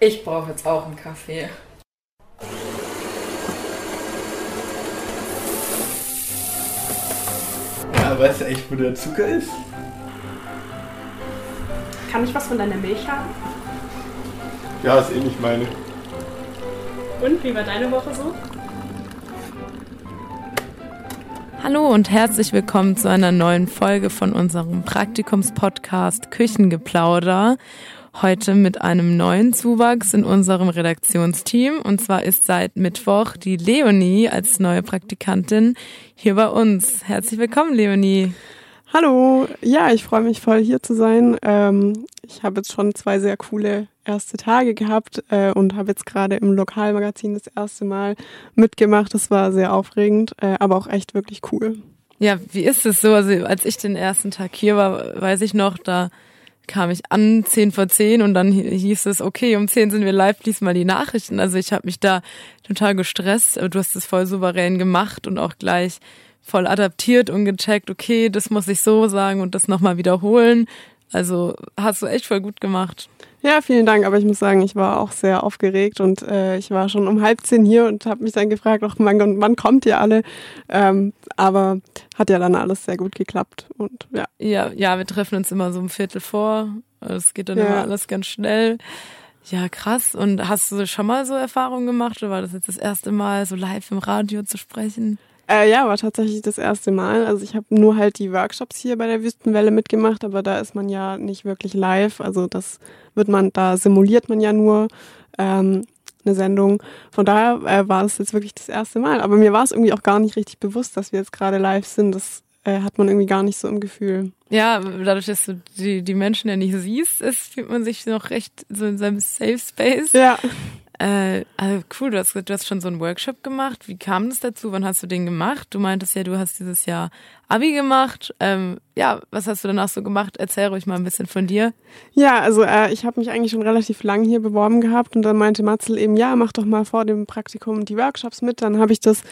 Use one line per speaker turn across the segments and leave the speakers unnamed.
Ich brauche jetzt auch einen Kaffee.
Ja, weißt du echt, wo der Zucker ist?
Kann ich was von deiner Milch haben?
Ja, ist eh nicht meine.
Und wie war deine Woche so?
Hallo und herzlich willkommen zu einer neuen Folge von unserem Praktikumspodcast Küchengeplauder. Heute mit einem neuen Zuwachs in unserem Redaktionsteam. Und zwar ist seit Mittwoch die Leonie als neue Praktikantin hier bei uns. Herzlich willkommen, Leonie.
Hallo, ja, ich freue mich voll hier zu sein. Ähm, ich habe jetzt schon zwei sehr coole erste Tage gehabt äh, und habe jetzt gerade im Lokalmagazin das erste Mal mitgemacht. Das war sehr aufregend, äh, aber auch echt wirklich cool.
Ja, wie ist es so? Also als ich den ersten Tag hier war, weiß ich noch, da kam ich an, zehn vor zehn und dann hieß es, okay, um zehn sind wir live, lies mal die Nachrichten. Also ich habe mich da total gestresst, aber du hast es voll souverän gemacht und auch gleich voll adaptiert und gecheckt, okay, das muss ich so sagen und das nochmal wiederholen. Also hast du echt voll gut gemacht.
Ja, vielen Dank. Aber ich muss sagen, ich war auch sehr aufgeregt und äh, ich war schon um halb zehn hier und habe mich dann gefragt, ach Gott, wann kommt ihr alle? Ähm, aber hat ja dann alles sehr gut geklappt und ja.
Ja, ja, wir treffen uns immer so um Viertel vor. Es geht dann ja. immer alles ganz schnell. Ja, krass. Und hast du schon mal so Erfahrungen gemacht oder war das jetzt das erste Mal, so live im Radio zu sprechen?
Äh, ja, war tatsächlich das erste Mal. Also ich habe nur halt die Workshops hier bei der Wüstenwelle mitgemacht, aber da ist man ja nicht wirklich live. Also das wird man, da simuliert man ja nur ähm, eine Sendung. Von daher äh, war es jetzt wirklich das erste Mal. Aber mir war es irgendwie auch gar nicht richtig bewusst, dass wir jetzt gerade live sind. Das äh, hat man irgendwie gar nicht so im Gefühl.
Ja, dadurch, dass du die, die Menschen ja nicht siehst, ist, fühlt man sich noch recht so in seinem Safe Space.
Ja.
Äh, also cool, du hast, du hast schon so einen Workshop gemacht. Wie kam das dazu? Wann hast du den gemacht? Du meintest ja, du hast dieses Jahr Abi gemacht. Ähm, ja, was hast du danach so gemacht? Erzähl ruhig mal ein bisschen von dir.
Ja, also äh, ich habe mich eigentlich schon relativ lang hier beworben gehabt und dann meinte Matzel eben, ja, mach doch mal vor dem Praktikum die Workshops mit. Dann habe ich das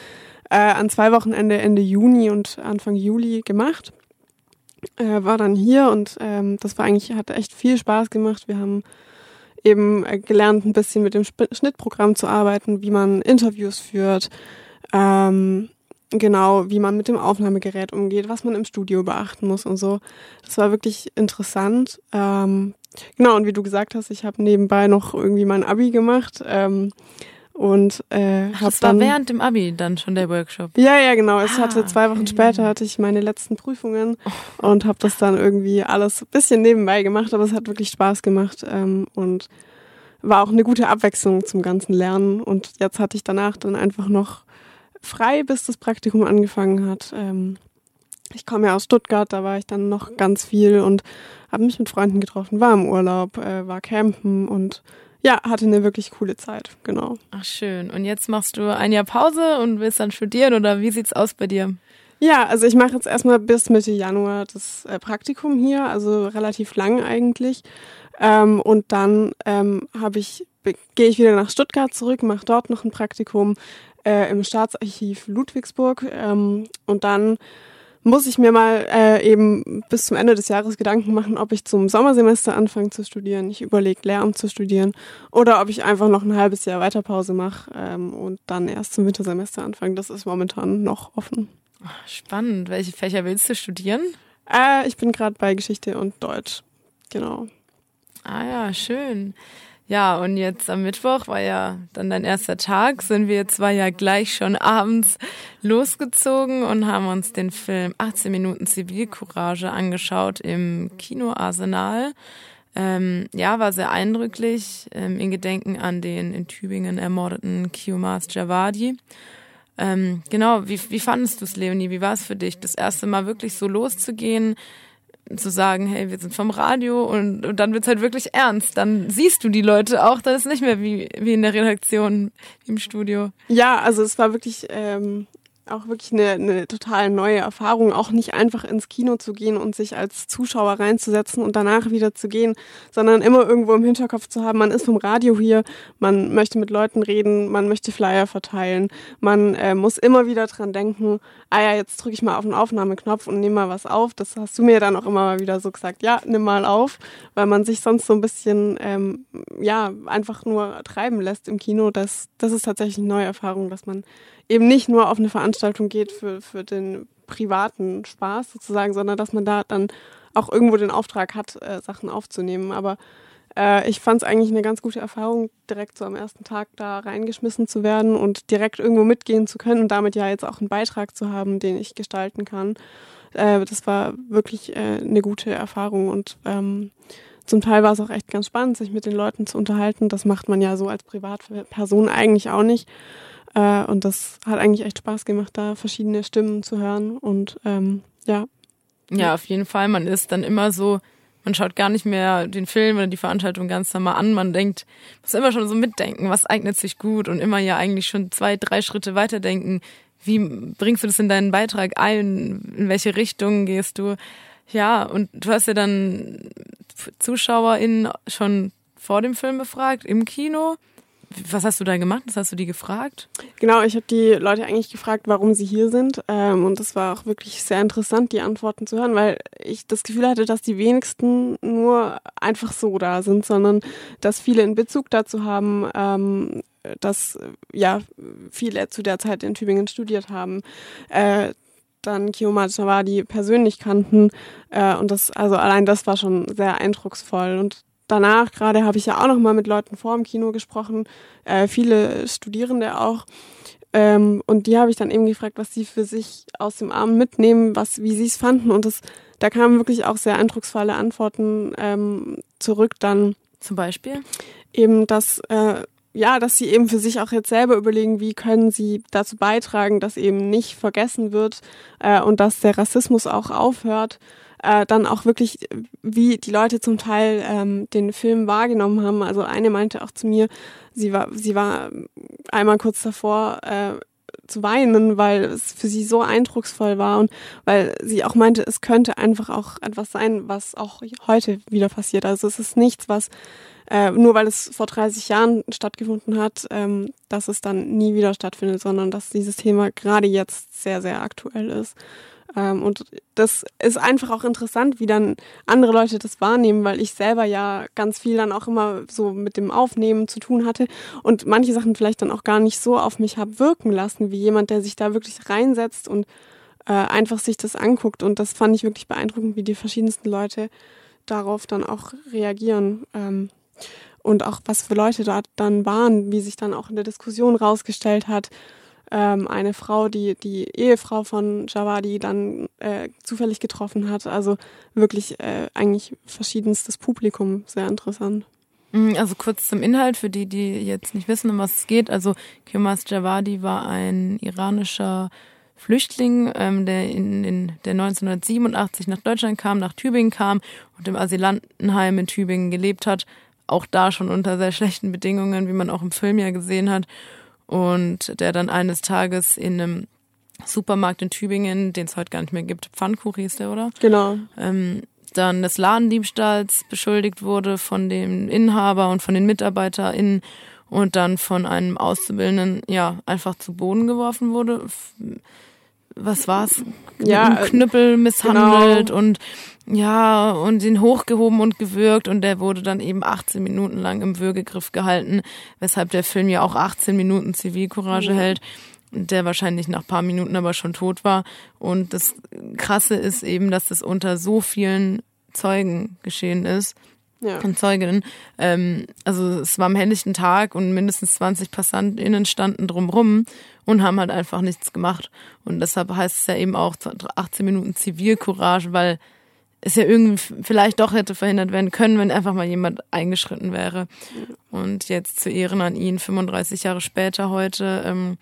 äh, an zwei Wochenende Ende Juni und Anfang Juli gemacht. Äh, war dann hier und ähm, das war eigentlich, hat echt viel Spaß gemacht. Wir haben eben gelernt, ein bisschen mit dem Schnittprogramm zu arbeiten, wie man Interviews führt, ähm, genau, wie man mit dem Aufnahmegerät umgeht, was man im Studio beachten muss und so. Das war wirklich interessant. Ähm, genau, und wie du gesagt hast, ich habe nebenbei noch irgendwie mein Abi gemacht. Ähm, und äh,
Ach, das war dann, während dem Abi dann schon der Workshop.
Ja, ja, genau. Es ah, hatte zwei Wochen okay. später hatte ich meine letzten Prüfungen oh. und habe das dann irgendwie alles ein bisschen nebenbei gemacht, aber es hat wirklich Spaß gemacht ähm, und war auch eine gute Abwechslung zum ganzen Lernen. Und jetzt hatte ich danach dann einfach noch frei, bis das Praktikum angefangen hat. Ähm, ich komme ja aus Stuttgart, da war ich dann noch ganz viel und habe mich mit Freunden getroffen, war im Urlaub, äh, war campen und ja, hatte eine wirklich coole Zeit, genau.
Ach schön. Und jetzt machst du ein Jahr Pause und willst dann studieren oder wie sieht's aus bei dir?
Ja, also ich mache jetzt erstmal bis Mitte Januar das äh, Praktikum hier, also relativ lang eigentlich. Ähm, und dann ähm, habe ich gehe ich wieder nach Stuttgart zurück, mache dort noch ein Praktikum äh, im Staatsarchiv Ludwigsburg ähm, und dann muss ich mir mal äh, eben bis zum Ende des Jahres Gedanken machen, ob ich zum Sommersemester anfange zu studieren. Ich überlege, Lehramt zu studieren oder ob ich einfach noch ein halbes Jahr Weiterpause mache ähm, und dann erst zum Wintersemester anfange. Das ist momentan noch offen.
Spannend. Welche Fächer willst du studieren?
Äh, ich bin gerade bei Geschichte und Deutsch. Genau.
Ah ja, schön. Ja, und jetzt am Mittwoch war ja dann dein erster Tag, sind wir zwar ja gleich schon abends losgezogen und haben uns den Film 18 Minuten Zivilcourage angeschaut im Kino Arsenal. Ähm, ja, war sehr eindrücklich, ähm, in Gedenken an den in Tübingen ermordeten Kiyomas Javadi. Ähm, genau, wie, wie fandest du es, Leonie? Wie war es für dich, das erste Mal wirklich so loszugehen? Zu sagen, hey, wir sind vom Radio und, und dann wird's halt wirklich ernst. Dann siehst du die Leute auch, dann ist nicht mehr wie, wie in der Redaktion, im Studio.
Ja, also es war wirklich ähm, auch wirklich eine, eine total neue Erfahrung, auch nicht einfach ins Kino zu gehen und sich als Zuschauer reinzusetzen und danach wieder zu gehen, sondern immer irgendwo im Hinterkopf zu haben, man ist vom Radio hier, man möchte mit Leuten reden, man möchte Flyer verteilen, man äh, muss immer wieder dran denken, ah ja, jetzt drücke ich mal auf den Aufnahmeknopf und nehme mal was auf. Das hast du mir dann auch immer mal wieder so gesagt, ja, nimm mal auf, weil man sich sonst so ein bisschen, ähm, ja, einfach nur treiben lässt im Kino. Das, das ist tatsächlich eine neue Erfahrung, dass man eben nicht nur auf eine Veranstaltung geht für, für den privaten Spaß sozusagen, sondern dass man da dann auch irgendwo den Auftrag hat, äh, Sachen aufzunehmen. Aber äh, ich fand es eigentlich eine ganz gute Erfahrung, direkt so am ersten Tag da reingeschmissen zu werden und direkt irgendwo mitgehen zu können und damit ja jetzt auch einen Beitrag zu haben, den ich gestalten kann. Äh, das war wirklich äh, eine gute Erfahrung und ähm, zum Teil war es auch echt ganz spannend, sich mit den Leuten zu unterhalten. Das macht man ja so als Privatperson eigentlich auch nicht. Äh, und das hat eigentlich echt Spaß gemacht, da verschiedene Stimmen zu hören. Und ähm, ja.
Ja, auf jeden Fall. Man ist dann immer so, man schaut gar nicht mehr den Film oder die Veranstaltung ganz normal an. Man denkt, muss immer schon so mitdenken, was eignet sich gut und immer ja eigentlich schon zwei, drei Schritte weiterdenken. Wie bringst du das in deinen Beitrag ein? In welche Richtung gehst du? Ja, und du hast ja dann ZuschauerInnen schon vor dem Film befragt, im Kino. Was hast du da gemacht? Was hast du die gefragt?
Genau, ich habe die Leute eigentlich gefragt, warum sie hier sind. Ähm, und das war auch wirklich sehr interessant, die Antworten zu hören, weil ich das Gefühl hatte, dass die wenigsten nur einfach so da sind, sondern dass viele in Bezug dazu haben, ähm, dass ja viele zu der Zeit in Tübingen studiert haben. Äh, dann Kiyoma Chawadi persönlich kannten. Äh, und das, also allein das war schon sehr eindrucksvoll. Und danach gerade habe ich ja auch noch mal mit Leuten vor dem Kino gesprochen, äh, viele Studierende auch. Ähm, und die habe ich dann eben gefragt, was sie für sich aus dem Abend mitnehmen, was, wie sie es fanden. Und das, da kamen wirklich auch sehr eindrucksvolle Antworten ähm, zurück dann.
Zum Beispiel?
Eben, dass äh, ja, dass sie eben für sich auch jetzt selber überlegen, wie können sie dazu beitragen, dass eben nicht vergessen wird äh, und dass der Rassismus auch aufhört äh, dann auch wirklich, wie die Leute zum Teil ähm, den Film wahrgenommen haben. Also eine meinte auch zu mir, sie war, sie war einmal kurz davor, äh, zu weinen, weil es für sie so eindrucksvoll war und weil sie auch meinte, es könnte einfach auch etwas sein, was auch heute wieder passiert. Also es ist nichts, was äh, nur weil es vor 30 Jahren stattgefunden hat, ähm, dass es dann nie wieder stattfindet, sondern dass dieses Thema gerade jetzt sehr, sehr aktuell ist. Ähm, und das ist einfach auch interessant, wie dann andere Leute das wahrnehmen, weil ich selber ja ganz viel dann auch immer so mit dem Aufnehmen zu tun hatte und manche Sachen vielleicht dann auch gar nicht so auf mich habe wirken lassen, wie jemand, der sich da wirklich reinsetzt und äh, einfach sich das anguckt. Und das fand ich wirklich beeindruckend, wie die verschiedensten Leute darauf dann auch reagieren. Ähm, und auch was für Leute dort dann waren, wie sich dann auch in der Diskussion rausgestellt hat, ähm, eine Frau, die die Ehefrau von Jawadi dann äh, zufällig getroffen hat. Also wirklich äh, eigentlich verschiedenstes Publikum, sehr interessant.
Mm, also kurz zum Inhalt für die, die jetzt nicht wissen, um was es geht. Also Kyomas Javadi war ein iranischer Flüchtling, ähm, der in, in der 1987 nach Deutschland kam, nach Tübingen kam und im Asylantenheim in Tübingen gelebt hat. Auch da schon unter sehr schlechten Bedingungen, wie man auch im Film ja gesehen hat und der dann eines Tages in einem Supermarkt in Tübingen, den es heute gar nicht mehr gibt, Pfannkuchen hieß der, oder?
Genau.
Ähm, dann des Ladendiebstahls beschuldigt wurde von dem Inhaber und von den MitarbeiterInnen und dann von einem Auszubildenden, ja, einfach zu Boden geworfen wurde. Was war's?
Ja,
Mit einem Knüppel misshandelt
genau.
und ja, und ihn hochgehoben und gewürgt und der wurde dann eben 18 Minuten lang im Würgegriff gehalten, weshalb der Film ja auch 18 Minuten Zivilcourage ja. hält, der wahrscheinlich nach paar Minuten aber schon tot war. Und das Krasse ist eben, dass das unter so vielen Zeugen geschehen ist. Ja. Und Zeuginnen. Ähm, also es war am helllichten Tag und mindestens 20 PassantInnen standen drumrum und haben halt einfach nichts gemacht. Und deshalb heißt es ja eben auch 18 Minuten Zivilcourage, weil es ja irgendwie vielleicht doch hätte verhindert werden können, wenn einfach mal jemand eingeschritten wäre. Und jetzt zu Ehren an ihn, 35 Jahre später heute, ähm,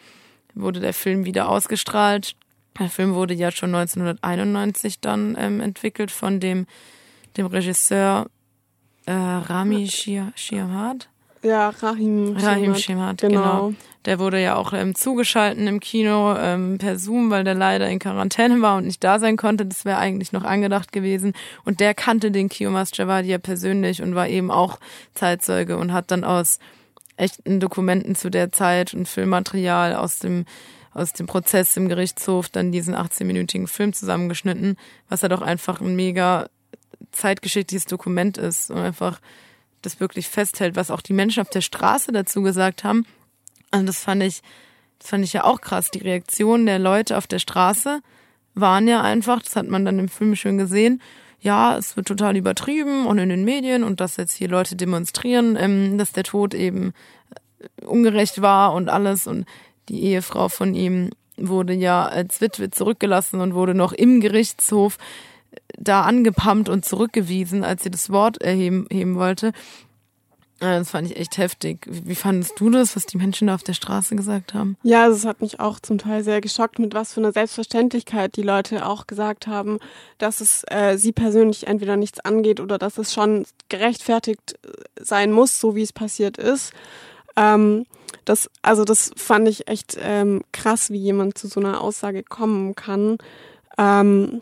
wurde der Film wieder ausgestrahlt. Der Film wurde ja schon 1991 dann ähm, entwickelt von dem, dem Regisseur äh, Rami Shihad.
Ja, Rahim.
Rahim Schemat, genau. genau. Der wurde ja auch ähm, zugeschalten im Kino ähm, per Zoom, weil der leider in Quarantäne war und nicht da sein konnte. Das wäre eigentlich noch angedacht gewesen. Und der kannte den Kiomas Javadia persönlich und war eben auch Zeitzeuge und hat dann aus echten Dokumenten zu der Zeit und Filmmaterial aus dem aus dem Prozess im Gerichtshof dann diesen 18-minütigen Film zusammengeschnitten, was ja doch einfach ein mega zeitgeschichtliches Dokument ist und einfach das wirklich festhält, was auch die Menschen auf der Straße dazu gesagt haben. Also das fand ich, das fand ich ja auch krass. Die Reaktionen der Leute auf der Straße waren ja einfach, das hat man dann im Film schön gesehen, ja, es wird total übertrieben und in den Medien und dass jetzt hier Leute demonstrieren, ähm, dass der Tod eben äh, ungerecht war und alles und die Ehefrau von ihm wurde ja als Witwe zurückgelassen und wurde noch im Gerichtshof da angepumpt und zurückgewiesen, als sie das Wort erheben heben wollte. Äh, das fand ich echt heftig. Wie fandest du das, was die Menschen da auf der Straße gesagt haben?
Ja, es hat mich auch zum Teil sehr geschockt, mit was für einer Selbstverständlichkeit die Leute auch gesagt haben, dass es äh, sie persönlich entweder nichts angeht oder dass es schon gerechtfertigt äh, sein muss, so wie es passiert ist. Ähm, das, also das fand ich echt ähm, krass, wie jemand zu so einer Aussage kommen kann. Ähm,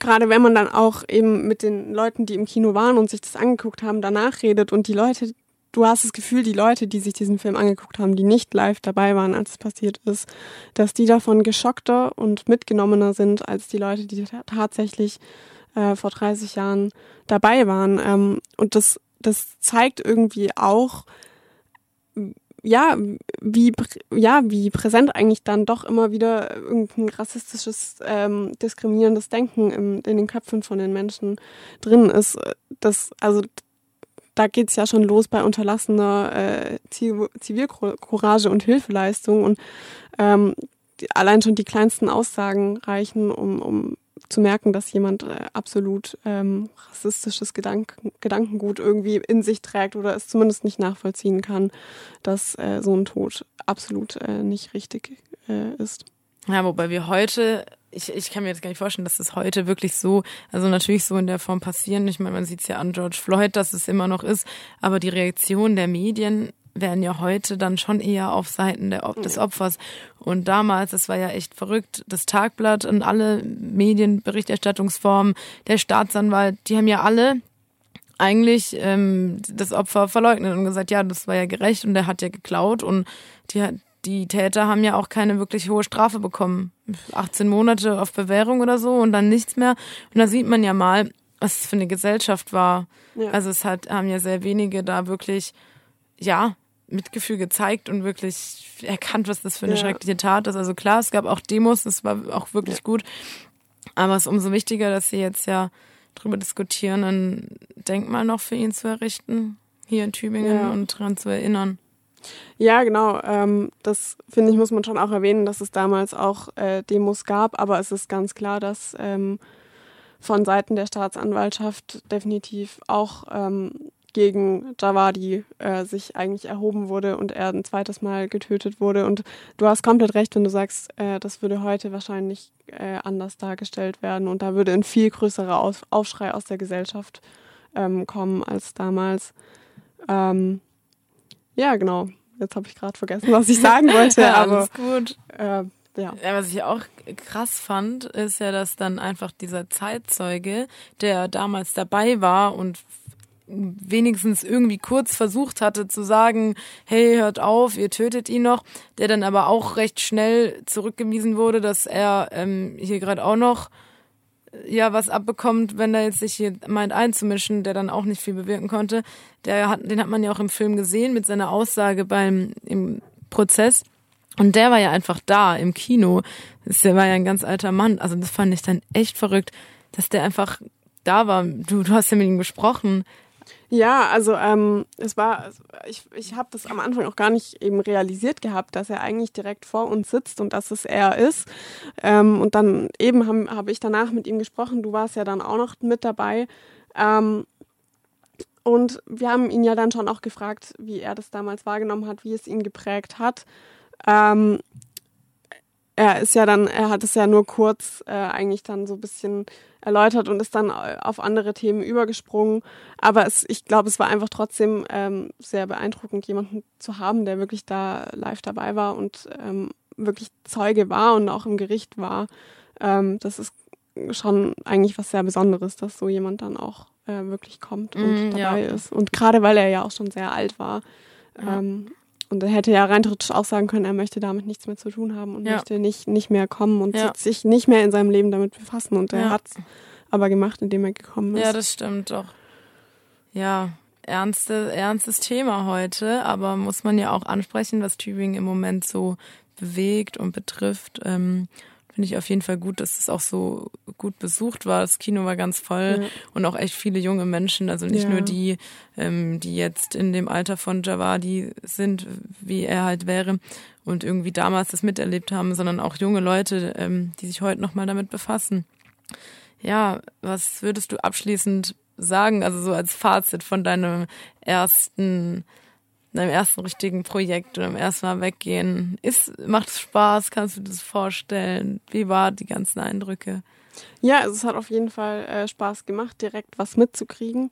gerade wenn man dann auch eben mit den Leuten, die im Kino waren und sich das angeguckt haben, danach redet und die Leute, du hast das Gefühl, die Leute, die sich diesen Film angeguckt haben, die nicht live dabei waren, als es passiert ist, dass die davon geschockter und mitgenommener sind als die Leute, die tatsächlich äh, vor 30 Jahren dabei waren. Ähm, und das, das zeigt irgendwie auch, ja, wie, ja, wie präsent eigentlich dann doch immer wieder irgendein rassistisches, ähm, diskriminierendes Denken im, in den Köpfen von den Menschen drin ist. Das, also, da geht's ja schon los bei unterlassener äh, Zivilcourage und Hilfeleistung und ähm, allein schon die kleinsten Aussagen reichen, um, um zu merken, dass jemand äh, absolut ähm, rassistisches Gedanken, Gedankengut irgendwie in sich trägt oder es zumindest nicht nachvollziehen kann, dass äh, so ein Tod absolut äh, nicht richtig äh, ist.
Ja, wobei wir heute, ich, ich kann mir jetzt gar nicht vorstellen, dass das heute wirklich so, also natürlich so in der Form passieren. Ich meine, man sieht es ja an George Floyd, dass es immer noch ist, aber die Reaktion der Medien wären ja heute dann schon eher auf Seiten der, des Opfers. Und damals, das war ja echt verrückt, das Tagblatt und alle Medienberichterstattungsformen, der Staatsanwalt, die haben ja alle eigentlich ähm, das Opfer verleugnet und gesagt, ja, das war ja gerecht und der hat ja geklaut und die, die Täter haben ja auch keine wirklich hohe Strafe bekommen. 18 Monate auf Bewährung oder so und dann nichts mehr. Und da sieht man ja mal, was es für eine Gesellschaft war. Ja. Also es hat, haben ja sehr wenige da wirklich, ja, Mitgefühl gezeigt und wirklich erkannt, was das für eine ja. schreckliche Tat ist. Also klar, es gab auch Demos, das war auch wirklich ja. gut. Aber es ist umso wichtiger, dass sie jetzt ja drüber diskutieren, ein Denkmal noch für ihn zu errichten, hier in Tübingen ja. und daran zu erinnern.
Ja, genau. Ähm, das finde ich, muss man schon auch erwähnen, dass es damals auch äh, Demos gab, aber es ist ganz klar, dass ähm, von Seiten der Staatsanwaltschaft definitiv auch ähm, gegen Javadi äh, sich eigentlich erhoben wurde und er ein zweites Mal getötet wurde. Und du hast komplett recht, wenn du sagst, äh, das würde heute wahrscheinlich äh, anders dargestellt werden und da würde ein viel größerer Auf Aufschrei aus der Gesellschaft ähm, kommen als damals. Ähm, ja, genau. Jetzt habe ich gerade vergessen, was ich sagen wollte. ja, aber
alles gut. Äh, ja. ja. Was ich auch krass fand, ist ja, dass dann einfach dieser Zeitzeuge, der damals dabei war und wenigstens irgendwie kurz versucht hatte zu sagen, hey, hört auf, ihr tötet ihn noch, der dann aber auch recht schnell zurückgewiesen wurde, dass er ähm, hier gerade auch noch äh, ja was abbekommt, wenn er jetzt sich hier meint einzumischen, der dann auch nicht viel bewirken konnte. Der hat, den hat man ja auch im Film gesehen mit seiner Aussage beim im Prozess. Und der war ja einfach da im Kino. Das war ja ein ganz alter Mann. Also das fand ich dann echt verrückt, dass der einfach da war. Du, du hast ja mit ihm gesprochen.
Ja, also ähm, es war, ich, ich habe das am Anfang auch gar nicht eben realisiert gehabt, dass er eigentlich direkt vor uns sitzt und dass es er ist. Ähm, und dann eben habe hab ich danach mit ihm gesprochen, du warst ja dann auch noch mit dabei. Ähm, und wir haben ihn ja dann schon auch gefragt, wie er das damals wahrgenommen hat, wie es ihn geprägt hat. Ähm, er ist ja dann, er hat es ja nur kurz äh, eigentlich dann so ein bisschen erläutert und ist dann auf andere Themen übergesprungen. Aber es, ich glaube, es war einfach trotzdem ähm, sehr beeindruckend, jemanden zu haben, der wirklich da live dabei war und ähm, wirklich Zeuge war und auch im Gericht war. Ähm, das ist schon eigentlich was sehr Besonderes, dass so jemand dann auch äh, wirklich kommt und mm, dabei ja. ist. Und gerade weil er ja auch schon sehr alt war. Ja. Ähm, und er hätte ja rein theoretisch auch sagen können, er möchte damit nichts mehr zu tun haben und ja. möchte nicht, nicht mehr kommen und ja. sich nicht mehr in seinem Leben damit befassen. Und er ja. hat es aber gemacht, indem er gekommen ist.
Ja, das stimmt doch. Ja, ernste, ernstes Thema heute, aber muss man ja auch ansprechen, was Tübingen im Moment so bewegt und betrifft. Ähm, finde ich auf jeden Fall gut, dass es auch so gut besucht war. Das Kino war ganz voll ja. und auch echt viele junge Menschen. Also nicht ja. nur die, ähm, die jetzt in dem Alter von Javadi sind, wie er halt wäre und irgendwie damals das miterlebt haben, sondern auch junge Leute, ähm, die sich heute nochmal damit befassen. Ja, was würdest du abschließend sagen, also so als Fazit von deinem ersten deinem ersten richtigen Projekt oder im ersten Mal weggehen. Ist, macht es Spaß? Kannst du dir das vorstellen? Wie waren die ganzen Eindrücke?
Ja, also es hat auf jeden Fall äh, Spaß gemacht, direkt was mitzukriegen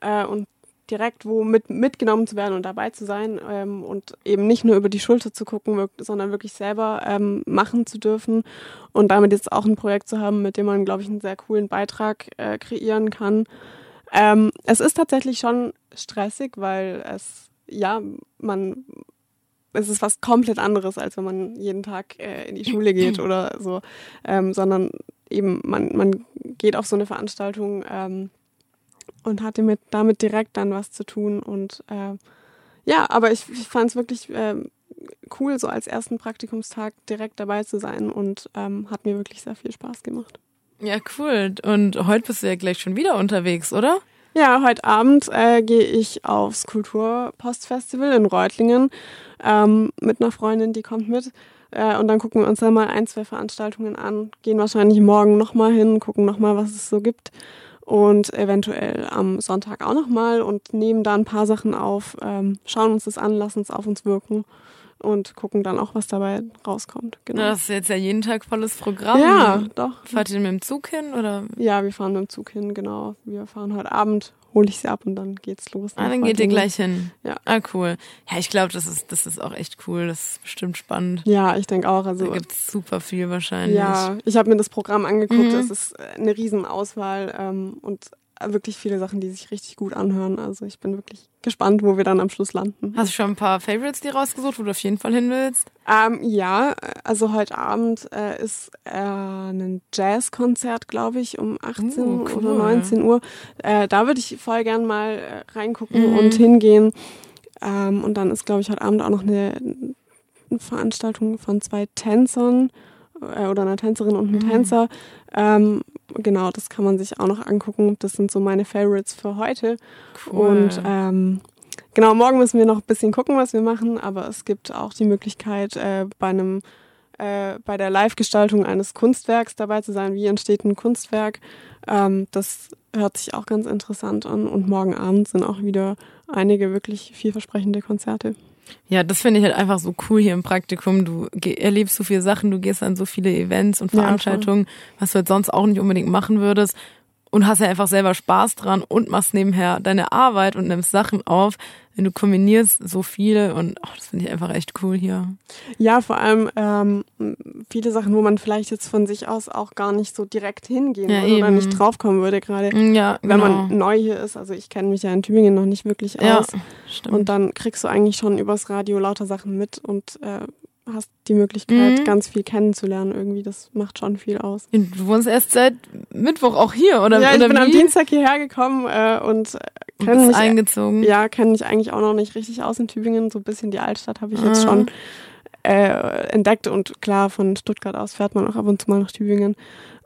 äh, und direkt wo mit, mitgenommen zu werden und dabei zu sein ähm, und eben nicht nur über die Schulter zu gucken, sondern wirklich selber ähm, machen zu dürfen und damit jetzt auch ein Projekt zu haben, mit dem man, glaube ich, einen sehr coolen Beitrag äh, kreieren kann. Ähm, es ist tatsächlich schon stressig, weil es ja, man, es ist was komplett anderes, als wenn man jeden Tag äh, in die Schule geht oder so, ähm, sondern eben man, man geht auf so eine Veranstaltung ähm, und hatte mit, damit direkt dann was zu tun und äh, ja, aber ich, ich fand es wirklich äh, cool, so als ersten Praktikumstag direkt dabei zu sein und ähm, hat mir wirklich sehr viel Spaß gemacht.
Ja, cool. Und heute bist du ja gleich schon wieder unterwegs, oder?
Ja, heute Abend äh, gehe ich aufs Kulturpostfestival in Reutlingen ähm, mit einer Freundin, die kommt mit. Äh, und dann gucken wir uns dann mal ein, zwei Veranstaltungen an, gehen wahrscheinlich morgen nochmal hin, gucken nochmal, was es so gibt. Und eventuell am Sonntag auch nochmal und nehmen da ein paar Sachen auf, ähm, schauen uns das an, lassen es auf uns wirken und gucken dann auch, was dabei rauskommt.
Genau. Das ist jetzt ja jeden Tag volles Programm.
Ja, doch.
Fahrt ihr mit dem Zug hin oder?
Ja, wir fahren mit dem Zug hin, genau. Wir fahren heute Abend, hole ich sie ab und dann geht's los.
Ah, dann geht ihr gleich hin. Ja. Ah, cool. Ja, ich glaube, das ist, das ist auch echt cool. Das ist bestimmt spannend.
Ja, ich denke auch. Also,
da gibt's super viel wahrscheinlich.
Ja, ich habe mir das Programm angeguckt. Mhm. Es ist eine Riesenauswahl ähm, und wirklich viele Sachen, die sich richtig gut anhören. Also ich bin wirklich gespannt, wo wir dann am Schluss landen.
Hast du schon ein paar Favorites dir rausgesucht, wo du auf jeden Fall hin willst?
Ähm, ja, also heute Abend äh, ist äh, ein Jazzkonzert, glaube ich, um 18 uh, cool. oder 19 Uhr. Äh, da würde ich voll gern mal äh, reingucken mhm. und hingehen. Ähm, und dann ist, glaube ich, heute Abend auch noch eine, eine Veranstaltung von zwei Tänzern äh, oder einer Tänzerin und einem mhm. Tänzer. Ähm, genau, das kann man sich auch noch angucken. Das sind so meine Favorites für heute. Cool. Und ähm, genau, morgen müssen wir noch ein bisschen gucken, was wir machen, aber es gibt auch die Möglichkeit, äh, bei einem äh, bei der Live-Gestaltung eines Kunstwerks dabei zu sein. Wie entsteht ein Kunstwerk? Ähm, das hört sich auch ganz interessant an. Und morgen Abend sind auch wieder einige wirklich vielversprechende Konzerte.
Ja, das finde ich halt einfach so cool hier im Praktikum. Du erlebst so viele Sachen, du gehst an so viele Events und Veranstaltungen, ja, was du halt sonst auch nicht unbedingt machen würdest und hast ja einfach selber Spaß dran und machst nebenher deine Arbeit und nimmst Sachen auf. Wenn du kombinierst so viele und oh, das finde ich einfach echt cool hier.
Ja, vor allem ähm, viele Sachen, wo man vielleicht jetzt von sich aus auch gar nicht so direkt hingehen ja, würde oder nicht draufkommen würde, gerade
mm, ja,
wenn genau. man neu hier ist. Also ich kenne mich ja in Tübingen noch nicht wirklich aus. Ja, stimmt. Und dann kriegst du eigentlich schon übers Radio lauter Sachen mit und äh, hast die Möglichkeit, mhm. ganz viel kennenzulernen irgendwie. Das macht schon viel aus.
Du wohnst erst seit Mittwoch auch hier, oder?
Ja, ich
oder
bin wie? am Dienstag hierher gekommen äh, und
äh, kenne mich
eingezogen. Ja, kenne mich eigentlich auch noch nicht richtig aus in Tübingen. So ein bisschen die Altstadt habe ich ah. jetzt schon äh, entdeckt und klar, von Stuttgart aus fährt man auch ab und zu mal nach Tübingen.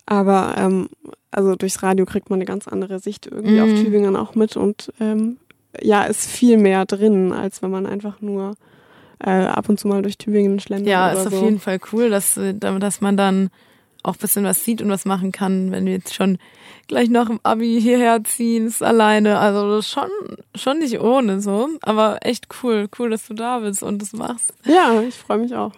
Aber ähm, also durchs Radio kriegt man eine ganz andere Sicht irgendwie mhm. auf Tübingen auch mit und ähm, ja, ist viel mehr drin, als wenn man einfach nur äh, ab und zu mal durch Tübingen schlendern.
Ja, ist auf jeden Fall cool, dass, dass man dann auch ein bisschen was sieht und was machen kann, wenn wir jetzt schon gleich nach dem Abi hierher ziehen, ist alleine. Also das ist schon, schon nicht ohne so. Aber echt cool, cool, dass du da bist und das machst.
Ja, ich freue mich auch.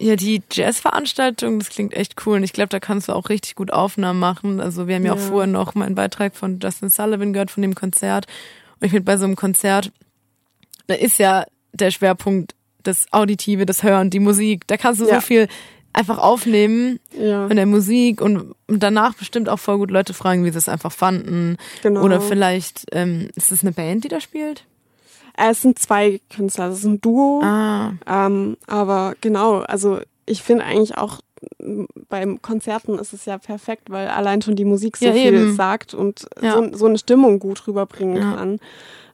Ja, die Jazzveranstaltung, das klingt echt cool. Und ich glaube, da kannst du auch richtig gut Aufnahmen machen. Also wir haben ja, ja auch vorher noch meinen Beitrag von Justin Sullivan gehört von dem Konzert. Und ich finde, bei so einem Konzert, da ist ja der Schwerpunkt das Auditive, das Hören, die Musik. Da kannst du ja. so viel einfach aufnehmen ja. von der Musik und danach bestimmt auch voll gut Leute fragen, wie sie es einfach fanden. Genau. Oder vielleicht, ähm, ist es eine Band, die da spielt?
Äh, es sind zwei Künstler, es ist ein Duo. Ah. Ähm, aber genau, also ich finde eigentlich auch beim Konzerten ist es ja perfekt, weil allein schon die Musik so ja, viel eben. sagt und ja. so, so, eine Stimmung gut rüberbringen kann.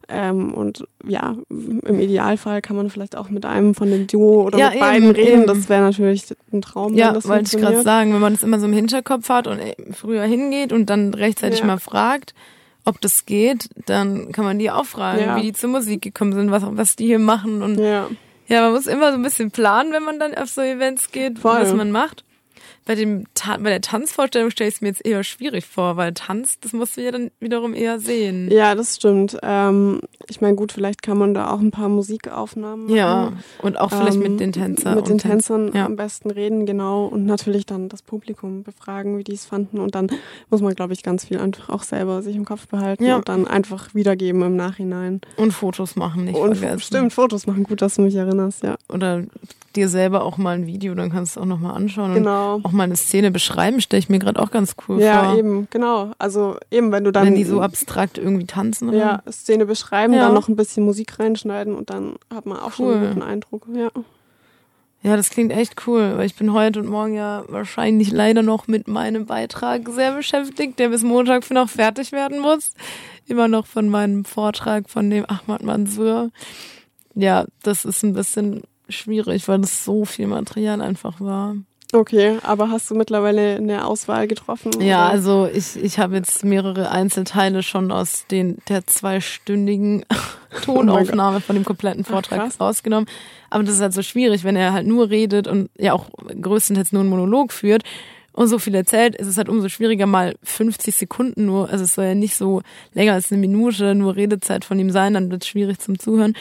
Ähm, und ja, im Idealfall kann man vielleicht auch mit einem von den Duo oder ja, mit beiden reden. Eben. Das wäre natürlich ein Traum.
Ja, wollte ich gerade sagen, wenn man das immer so im Hinterkopf hat und früher hingeht und dann rechtzeitig mal fragt, ob das geht, dann kann man die auch fragen, ja. wie die zur Musik gekommen sind, was, was die hier machen. Und ja. ja, man muss immer so ein bisschen planen, wenn man dann auf so Events geht, Voll. was man macht bei, dem bei der Tanzvorstellung stelle ich es mir jetzt eher schwierig vor, weil Tanz, das musst du ja dann wiederum eher sehen.
Ja, das stimmt. Ähm, ich meine, gut, vielleicht kann man da auch ein paar Musikaufnahmen machen.
Ja, und auch vielleicht ähm, mit den Tänzern.
Mit den Tänzern ja. am besten reden, genau. Und natürlich dann das Publikum befragen, wie die es fanden. Und dann muss man, glaube ich, ganz viel einfach auch selber sich im Kopf behalten ja. und dann einfach wiedergeben im Nachhinein.
Und Fotos machen, nicht
und
vergessen.
Stimmt, Fotos machen. Gut, dass du mich erinnerst, ja.
Oder dir selber auch mal ein Video, dann kannst du auch nochmal anschauen. Genau. Und auch mal eine Szene beschreiben, stelle ich mir gerade auch ganz cool
ja,
vor.
Ja, eben, genau. Also eben, wenn du dann.
Wenn die so abstrakt irgendwie tanzen.
Oder? Ja, Szene beschreiben, ja. dann noch ein bisschen Musik reinschneiden und dann hat man auch cool. schon einen guten Eindruck. Ja.
Ja, das klingt echt cool, weil ich bin heute und morgen ja wahrscheinlich leider noch mit meinem Beitrag sehr beschäftigt, der bis Montag für noch fertig werden muss. Immer noch von meinem Vortrag von dem Ahmad Mansur. Ja, das ist ein bisschen schwierig, weil es so viel Material einfach war.
Okay, aber hast du mittlerweile eine Auswahl getroffen?
Ja, oder? also ich, ich habe jetzt mehrere Einzelteile schon aus den der zweistündigen Tonaufnahme oh von dem kompletten Vortrag Ach, rausgenommen. Aber das ist halt so schwierig, wenn er halt nur redet und ja auch größtenteils nur einen Monolog führt und so viel erzählt, ist es halt umso schwieriger, mal 50 Sekunden nur, also es soll ja nicht so länger als eine Minute nur Redezeit von ihm sein, dann wird es schwierig zum Zuhören.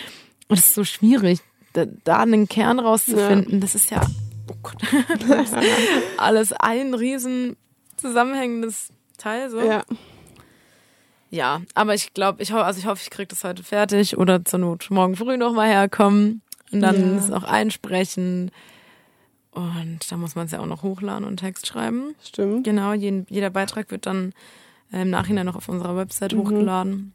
Und es ist so schwierig da, einen Kern rauszufinden, ja. das ist ja oh Gott, alles ein riesen zusammenhängendes Teil so. Ja. Ja, aber ich glaube, ich hoffe, also ich hoffe, ich kriege das heute fertig oder zur Not morgen früh noch mal herkommen und dann ja. es auch einsprechen. Und da muss man es ja auch noch hochladen und Text schreiben.
Stimmt.
Genau, jeden, jeder Beitrag wird dann äh, im Nachhinein noch auf unserer Website mhm. hochgeladen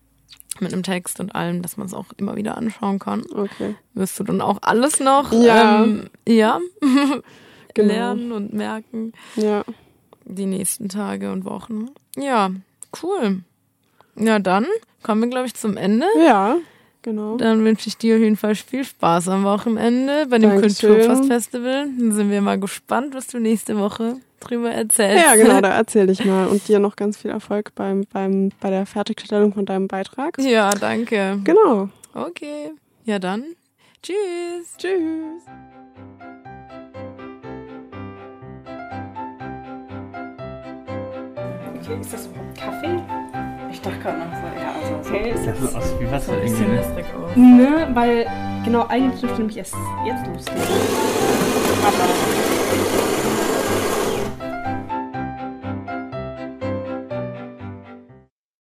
mit einem Text und allem, dass man es auch immer wieder anschauen kann.
Okay.
Wirst du dann auch alles noch ja, ähm, ja genau. lernen und merken.
Ja.
Die nächsten Tage und Wochen. Ja, cool. Ja, dann kommen wir, glaube ich, zum Ende.
Ja, genau.
Dann wünsche ich dir auf jeden Fall viel Spaß am Wochenende bei dem Kulturfest-Festival. Dann sind wir mal gespannt, was du nächste Woche drüber erzählst.
Ja, genau, da erzähle ich mal. Und dir noch ganz viel Erfolg beim, beim, bei der Fertigstellung von deinem Beitrag.
Ja, danke.
Genau.
Okay. Ja, dann. Tschüss.
Tschüss.
Okay, ist das überhaupt Kaffee? Ich dachte gerade noch so, ja, also okay, ist
das, das so aus wie Wasser
ein bisschen lästrig aus. Ne, weil genau eigentlich dürfte nämlich erst jetzt losgehen. Aber